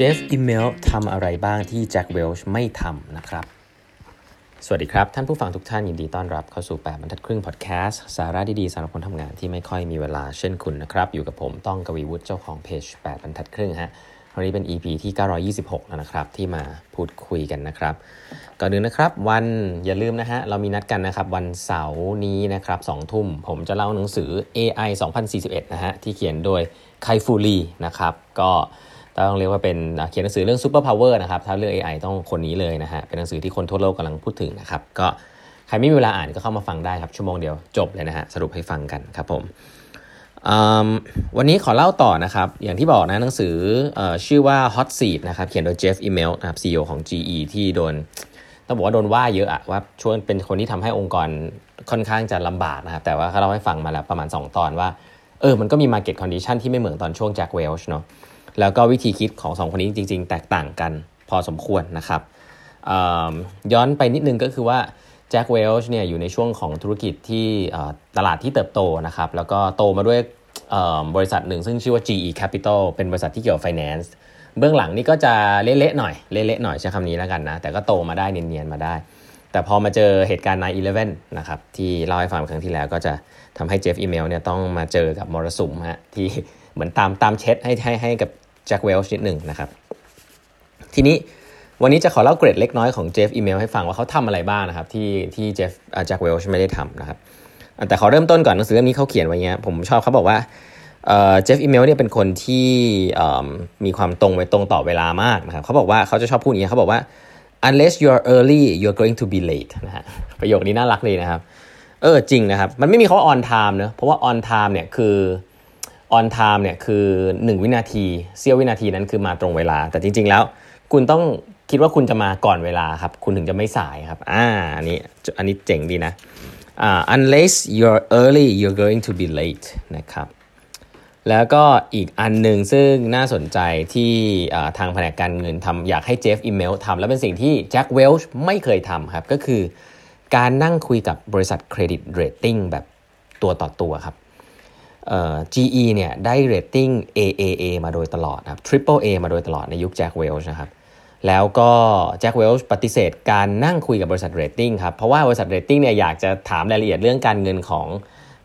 เจฟอิเมลทำอะไรบ้างที่แจ็คเวลช์ไม่ทำนะครับ สวัสดีครับ ท่านผู้ฟังทุกท่านยินดีต้อนรับเข้าสู่ 8บรรทัดครึ่งพอดแคสต์สาระดีๆสำหรับคนทำงานที่ไม่ค่อยมีเวลาเช่นคุณนะครับ อยู่กับผมต้องกวีวุฒิเจ้าของเพจ8บรรทัดครึ่งฮะวันนี้เป็น EP ที่ 926 แล้วนะครับ ที่มาพูดคุยกันนะครับ ก่อนอื่นนะครับวันอย่าลืมนะฮะ เรามีนัดกันนะครับ วันเสาร์นี้นะครับ2ทุ่ม ผมจะเล่าหนังสือ AI 2041 นะฮะ ที่เขียนโดย Kai-Fu Lee นะครับ ก็ ต้องเรียกว่าเป็นเขียนหนังสือเรื่อง superpower นะครับถ้าเรื่อง AI ต้องคนนี้เลยนะฮะเป็นหนังสือที่คนทั่วโลกกำลังพูดถึงนะครับก็ใครไม่มีเวลาอ่านก็เข้ามาฟังได้ครับ ชั่วโมงเดียวจบเลยนะฮะสรุปให้ฟังกันครับผมวันนี้ขอเล่าต่อนะครับ อย่างที่บอกนะหนังสือชื่อว่า Hot Seat นะครับ เขียนโดย Jeff Immelt นะครับ CEO ของ GE ที่โดน ต้องบอกว่าโดนว่าเยอะอะว่าช่วงเป็นคนที่ทำให้องค์กรค่อนข้างจะลำบากนะครับ แต่ว่าเขาเล่าให้ฟังมาแล้วประมาณ 2 ตอนว่า เออ มันก็มี Market Condition ที่ไม่เหมือนตอนช่วง Jack Welch เนาะ แล้วก็วิธีคิดของ2คนนี้จริง ๆ แตกต่างกันพอสมควรนะครับย้อนไปนิดนึงก็คือว่าแจ็คเวลช์เนี่ยอยู่ในช่วงของธุรกิจที่ตลาดที่เติบโตนะครับแล้วก็โตมาด้วยบริษัทหนึ่งซึ่งชื่อว่า GE Capital เป็นบริษัทที่เกี่ยวกับ finance เบื้องหลังนี่ก็จะเละๆหน่อยเละๆหน่อยใช้คำนี้แล้วกันนะ แต่ก็โตมาได้เนียนๆมาได้ แต่พอมาเจอเหตุการณ์ 9-11 นะครับ ที่เล่าให้ฟังครั้งที่แล้วก็จะทำให้ Jeff Immelt เนี่ยต้องมาเจอกับมรสุมฮะที่เหมือนตามตามเช็ดให้ให้ให้กับ แจ็คเวลช์นิดหนึ่งนะครับ ทีนี้วันนี้จะขอเล่าเกร็ดเล็กน้อยของ Jeff Immelt ให้ฟังว่าเขาทำอะไรบ้างนะครับ ที่ที่เจฟแจ็คเวลช์ไม่ได้ทำนะครับ แต่ขอเริ่มต้นก่อนหนังสือเล่มนี้เขาเขียนไว้เงี้ยผมชอบเขาบอกว่า Jeff Immelt เนี่ยเป็นคนที่มีความตรงไปตรงต่อเวลามากนะครับเขาบอกว่าเขาจะชอบพูดอย่างนี้เขาบอกว่า unless you're early you're going to be late นะฮะประโยคนี้น่ารักเลยนะครับ เออจริงนะครับ มันไม่มีคำว่า on time เนะเพราะว่า on time เนี่ยคือ on time เนี่ยคือ 1 วินาทีเสี้ยววินาทีนั้นคือมาตรงเวลา แต่จริง ๆ แล้ว คุณต้องคิดว่าคุณจะมาก่อนเวลาครับ คุณถึงจะไม่สายครับอ่าอันนี้อันนี้เจ๋งดีนะ uh, unless you're early you're going to be late นะครับแล้วก็อีกอันหนึ่งซึ่งน่าสนใจที่ทางแผนกการเงินทำอยากให้ Jeff Immelt ทำแล้วเป็นสิ่งที่แจ็คเวลช์ไม่เคยทำครับ ก็คือการนั่งคุยกับบริษัท credit rating แบบตัวต่อตัวครับ GE เนี่ยได้เรตติ้ง AAA มาโดยตลอดครับ Triple A มาโดยตลอดในยุคแจ็คเวลช์นะครับแล้วก็แจ็คเวลช์ปฏิเสธการนั่งคุยกับบริษัทเรตติ้งครับ เพราะว่าบริษัทเรตติ้งเนี่ยอยากจะถามรายละเอียดเรื่องการเงินของ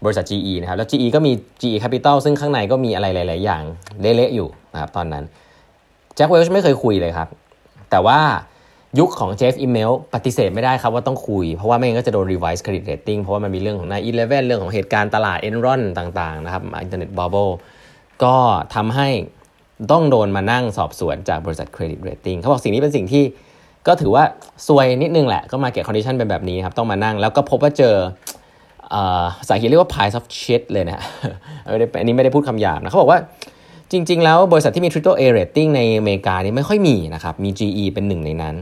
บริษัท GE นะครับ แล้ว GE ก็มี GE Capital ซึ่งข้างในก็มีอะไรหลาย ๆ อย่างเละๆอยู่นะครับตอนนั้นแจ็คเวลช์ไม่เคยคุยเลยครับ แต่ว่า ยุคของ Jeff Immelt ปฏิเสธไม่ได้ครับว่าต้องคุย เพราะว่าไม่งั้นก็จะโดน revise credit rating เพราะว่ามันมีเรื่องของนาย11เว่นเรื่องของเหตุการณ์ตลาด Enron ต่างๆนะครับ internet bubble ก็ทำให้ต้องโดนมานั่งสอบสวนจากบริษัท credit rating เขาบอกสิ่งนี้เป็นสิ่งที่ก็ถือว่าซวยนิดนึงแหละ ก็ market condition เป็นแบบนี้ครับต้องมานั่ง แล้วก็พบว่าเจอภาษาอังกฤษเรียกว่า piles of shit เลยนะอันนี้ไม่ได้พูดคำหยาบนะเขาบอกว่าจริง ๆ แล้วบริษัทที่มี triple A rating ในอเมริกานี่ไม่ค่อยมีนะครับ มี GE เป็นหนึ่งในนั้น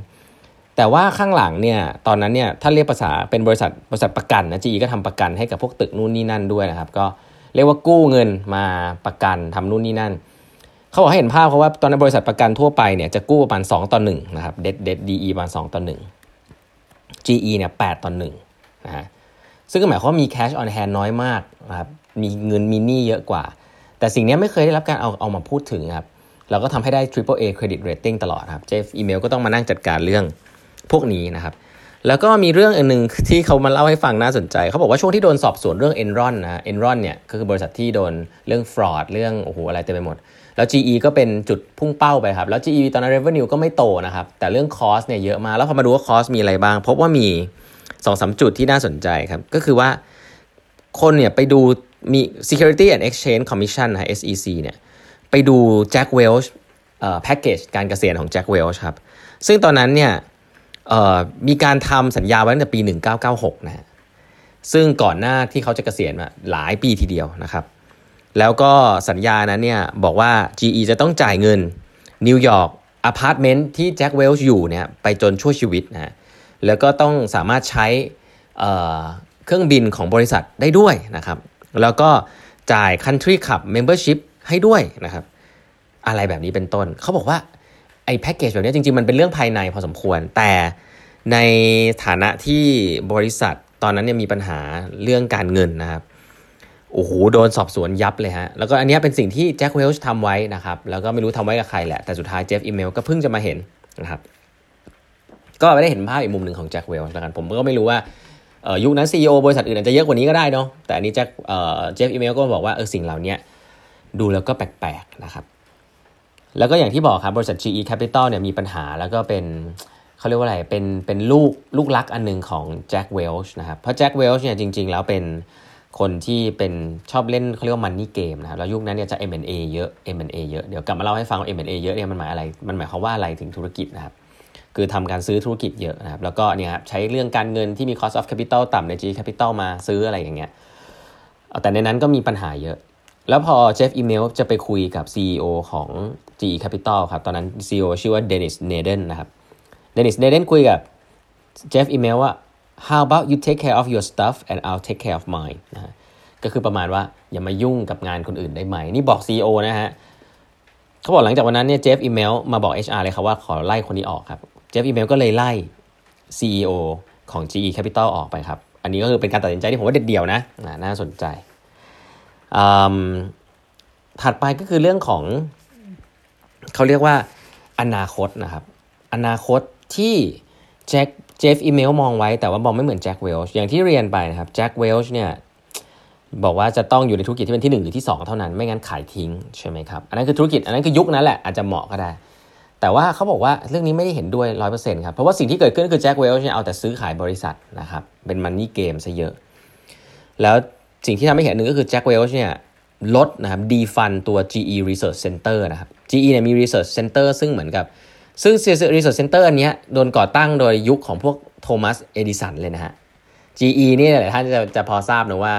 แต่ว่าข้างหลังเนี่ยตอนนั้นเนี่ยถ้าเรียกภาษาเป็นบริษัทบริษัทประกันนะ GE ก็ทำประกันให้กับพวกตึกนู่นนี่นั่นด้วยนะครับ ก็เรียกว่ากู้เงินมาประกันทำนู่นนี่นั่นเขาบอกให้เห็นภาพเพราะว่าตอนนั้นบริษัทประกันทั่วไปเนี่ยจะกู้ประมาณ2ต่อ1นะครับเด็ดเด็ดดีประมาณ2ต่อ1 GE เนี่ย8ต่อ1นะฮะซึ่งก็หมายความว่ามี cash on hand น้อยมากนะครับมีเงินมีหนี้เยอะกว่า แต่สิ่งนี้ไม่เคยได้รับการเอาเอามาพูดถึงครับเราก็ทำให้ได้ triple A credit rating ตลอดครับเจฟอีเมลก็ต้องมานั่งจัดการเรื่อง พวกนี้นะครับ แล้วก็มีเรื่องอันนึงที่เขามาเล่าให้ฟังน่าสนใจ เขาบอกว่าช่วงที่โดนสอบสวนเรื่อง Enron นะ Enron เนี่ยก็คือบริษัทที่โดนเรื่อง fraud เรื่องโอ้โหอะไรเต็มไปหมด แล้ว GE ก็เป็นจุดพุ่งเป้าไปครับ แล้ว GE ตอนนั้น revenue ก็ไม่โตนะครับ แต่เรื่อง cost เนี่ยเยอะมากแล้วพอมาดูว่า cost มีอะไรบ้างพบว่ามี2อสจุดที่น่าสนใจครับ ก็คือว่าคนเนี่ยไปดูมี Security and Exchange Commission นะ SEC เนี่ยไปดู Jack Welch เอ่อ package การเกษียณของ Jack Welch ครับ ซึ่งตอนนั้นเนี่ย มีการทำสัญญาไว้ตั้งแต่ปี 1996 นะฮะซึ่งก่อนหน้าที่เขาจะเกษียณมาหลายปีทีเดียวนะครับ แล้วก็สัญญานั้นเนี่ยบอกว่า GE จะต้องจ่ายเงินนิวยอร์กอพาร์ตเมนต์ที่แจ็คเวลช์อยู่เนี่ยไปจนชั่วชีวิตนะแล้วก็ต้องสามารถใช้เครื่องบินของบริษัทได้ด้วยนะครับ แล้วก็จ่าย Country Club Membership ให้ด้วยนะครับ อะไรแบบนี้เป็นต้น เขาบอกว่า ไอ้แพ็กเกจแบบนี้จริงๆ มันเป็นเรื่องภายในพอสมควร แต่ในฐานะที่บริษัทตอนนั้นเนี่ยมีปัญหาเรื่องการเงินนะครับโอ้โหโดนสอบสวนยับเลยฮะ แล้วก็อันนี้เป็นสิ่งที่แจ็คเวลช์ทำไว้นะครับ แล้วก็ไม่รู้ทำไว้กับใครแหละ แต่สุดท้าย Jeff Immelt ก็เพิ่งจะมาเห็นนะครับ ก็ไม่ได้เห็นภาพอีกมุมหนึ่งของแจ็คเวลช์แล้วกัน ผมก็ไม่รู้ว่ายุคนั้น CEO บริษัทอื่นอาจจะเยอะกว่านี้ก็ได้เนาะ แต่อันนี้แจ็คเจฟอีเมลก็บอกว่าเออสิ่งเหล่านี้ดูแล้วก็แปลกๆนะครับ แล้วก็อย่างที่บอกครับบริษัท GE Capital เนี่ยมีปัญหาแล้วก็เป็นเขาเรียกว่าอะไรเป็นเป็นลูกลูกรักอันหนึ่งของแจ็คเวลช์นะครับเพราะแจ็คเวลช์เนี่ยจริง ๆ แล้วเป็นคนที่เป็นชอบเล่นเขาเรียกว่ามันนี่เกมนะครับแล้วยุคนั้นเนี่ยจะ M&A เยอะ M&A เยอะเดี๋ยวกลับมาเล่าให้ฟังว่า M&A เยอะเนี่ยมันหมายอะไรมันหมายความว่าอะไรถึงธุรกิจนะครับคือทำการซื้อธุรกิจเยอะนะครับแล้วก็เนี่ยครับใช้เรื่องการเงินที่มี cost of capital ต่ำใน GE Capital มาซื้ออะไรอย่างเงี้ยแต่ในนั้นก็มีปัญหาเยอะ แล้วพอ Jeff Immelt จะไปคุยกับ CEO ของ GE Capital ครับ ตอนนั้น CEO ชื่อว่า Denis Nayden นะครับ Denis Nayden คุยกับ Jeff Immelt ว่า how about you take care of your stuff and I'll take care of mine นะฮะก็คือประมาณว่าอย่ามายุ่งกับงานคนอื่นได้ไหม นี่บอก CEO นะฮะเขาบอกหลังจากวันนั้นเนี่ย Jeff Immelt มาบอก HR เลยครับว่าขอไล่คนนี้ออกครับ Jeff Immelt ก็เลยไล่ CEO ของ GE Capital ออกไปครับ อันนี้ก็คือเป็นการตัดสินใจที่ผมว่าเด็ดเดี่ยวนะน่าสนใจ ถัดไปก็คือเรื่องของเขาเรียกว่าอนาคตนะครับ อนาคตที่แจ็ค Jeff Immelt มองไว้แต่ว่ามองไม่เหมือนแจ็คเวลช์อย่างที่เรียนไปนะครับแจ็คเวลช์เนี่ยบอกว่าจะต้องอยู่ในธุรกิจที่เป็นที่ 1 หรือที่ 2 เท่านั้นไม่งั้นขายทิ้งใช่ไหมครับอันนั้นคือธุรกิจอันนั้นคือยุคนั้นแหละอาจจะเหมาะก็ได้ แต่ว่าเขาบอกว่าเรื่องนี้ไม่ได้เห็นด้วยร้อยเปอร์เซ็นต์ครับเพราะว่าสิ่งที่เกิดขึ้นคือแจ็คเวลช์เนี่ยเอาแต่ซื้อขายบริษัทนะครับเป็นมันนี่เกมซะเยอะ แล้ว สิ่งที่ทำให้เห็นหนึ่งก็คือแจ็คเวลช์เนี่ยลดนะครับดีฟันตัว GE Research Center นะครับ GE เนี่ยมี Research Center ซึ่งเหมือนกับ ซึ่ง Research Center อันนี้โดนก่อตั้งโดยยุคของพวกโทมัสเอดิสันเลยนะฮะ GE เนี่ยหลายท่านจะจะพอทราบนะว่า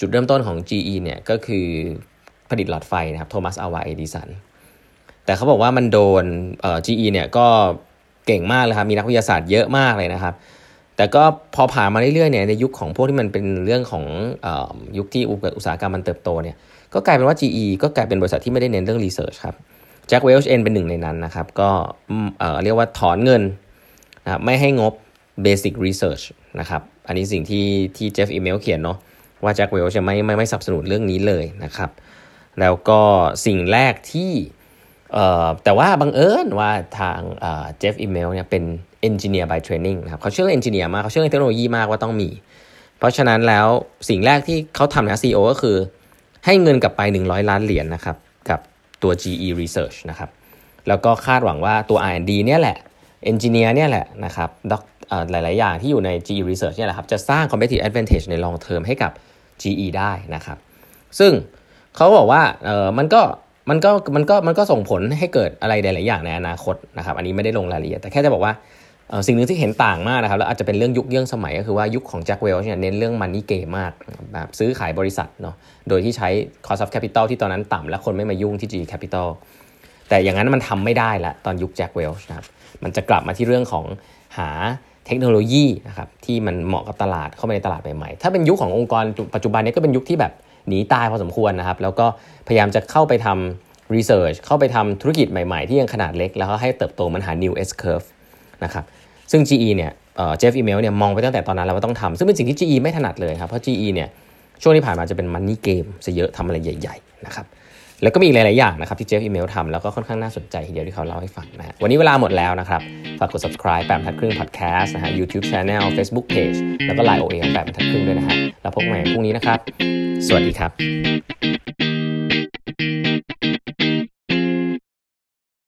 จุดเริ่มต้นของ GE เนี่ยก็คือผลิตหลอดไฟนะครับโทมัสอัลวาเอดิสันแต่เขาบอกว่ามันโดน GE เนี่ยก็เก่งมากเลยครับมีนักวิทยาศาสตร์เยอะมากเลยนะครับ แต่ก็พอผ่านมาเรื่อยๆเนี่ยในยุคของพวกที่มันเป็นเรื่องของยุคที่อุตสาหกรรมมันเติบโตเนี่ยก็กลายเป็นว่า GE ก็กลายเป็นบริษัทที่ไม่ได้เน้นเรื่อง research ครับแจ็คเวลช์เองเป็นหนึ่งในนั้นนะครับ ก็เรียกว่าถอนเงินนะไม่ให้งบ Basic Research นะครับ อันนี้สิ่งที่ที่เจฟอีเมลเขียนเนาะว่าแจ็คเวลช์จะไม่ไม่ไม่สนับสนุนเรื่องนี้เลยนะครับ แล้วก็สิ่งแรกที่แต่ว่าบังเอิญว่าทางเจฟอีเมลเนี่ยเป็น engineer by training นะครับเขาเชื่อเอนจิเนียร์มากเขาเชื่อในเทคโนโลยีมากว่าต้องมี เพราะฉะนั้นแล้วสิ่งแรกที่เขาทำนะ CEO ก็คือ ให้เงินกลับไป 100 ล้านเหรียญนนะครับ กับตัว GE Research นะครับ แล้วก็คาดหวังว่าตัว R&D เนี่ยแหละเอนจิเนียร์เนี่ยแหละนะครับหลาย ๆ อย่างที่อยู่ใน GE Research เนี่ยแหละครับ จะสร้าง competitive advantage ใน long term ให้กับ GE ได้นะครับ ซึ่งเขาบอกว่าเออมันก็มันก็มันก็มันก็ส่งผลให้เกิดอะไรหลาย ๆ อย่างในอนาคตนะครับ อันนี้ไม่ได้ลงรายละเอียด แต่แค่จะบอกว่า สิ่งหนึ่งที่เห็นต่างมากนะครับแล้วอาจจะเป็นเรื่องยุคเรื่องสมัยก็คือว่ายุคของแจ็คเวลเนี่ยเน้นเรื่องมันนี่เกมมากแบบซื้อขายบริษัทเนาะโดยที่ใช้ cost of capital ที่ตอนนั้นต่ำและคนไม่มายุ่งที่ G capital แต่อย่างนั้นมันทำไม่ได้ละตอนยุคแจ็คเวลนะครับมันจะกลับมาที่เรื่องของหาเทคโนโลยีนะครับที่มันเหมาะกับตลาดเข้าไปในตลาดใหม่ๆ ถ้าเป็นยุคขององค์กรปัจจุบันนี้ก็เป็นยุคที่แบบหนีตายพอสมควรนะครับแล้วก็พยายามจะเข้าไปทำรีเสิร์ชเข้าไปทำธุรกิจใหม่ๆ ที่ยังขนาดเล็ก แล้วก็ให้เติบโตมันหา new S curve นะครับ ซึ่ง GE เนี่ยเจฟอีเมลเนี่ยมองไปตั้งแต่ตอนนั้นแล้วว่าต้องทำซึ่งเป็นสิ่งที่ GE ไม่ถนัดเลยครับเพราะ GE เนี่ยช่วงที่ผ่านมาจะเป็นมันนี่เกมซะเยอะทำอะไรใหญ่ ๆ นะครับแล้วก็มีหลาย ๆ อย่างนะครับที่เจฟอีเมลทำแล้วก็ค่อนข้างน่าสนใจทีเดียวที่เขาเล่าให้ฟังนะฮะวันนี้เวลาหมดแล้วนะครับ ฝากกด subscribe แปมทัดครึ่ง podcast นะฮะ YouTube channel Facebook page แล้วก็ Line OA แปมทัดครึ่งด้วยนะฮะแล้วพบกันใหม่พรุ่งนี้นะครับ สวัสดีครับ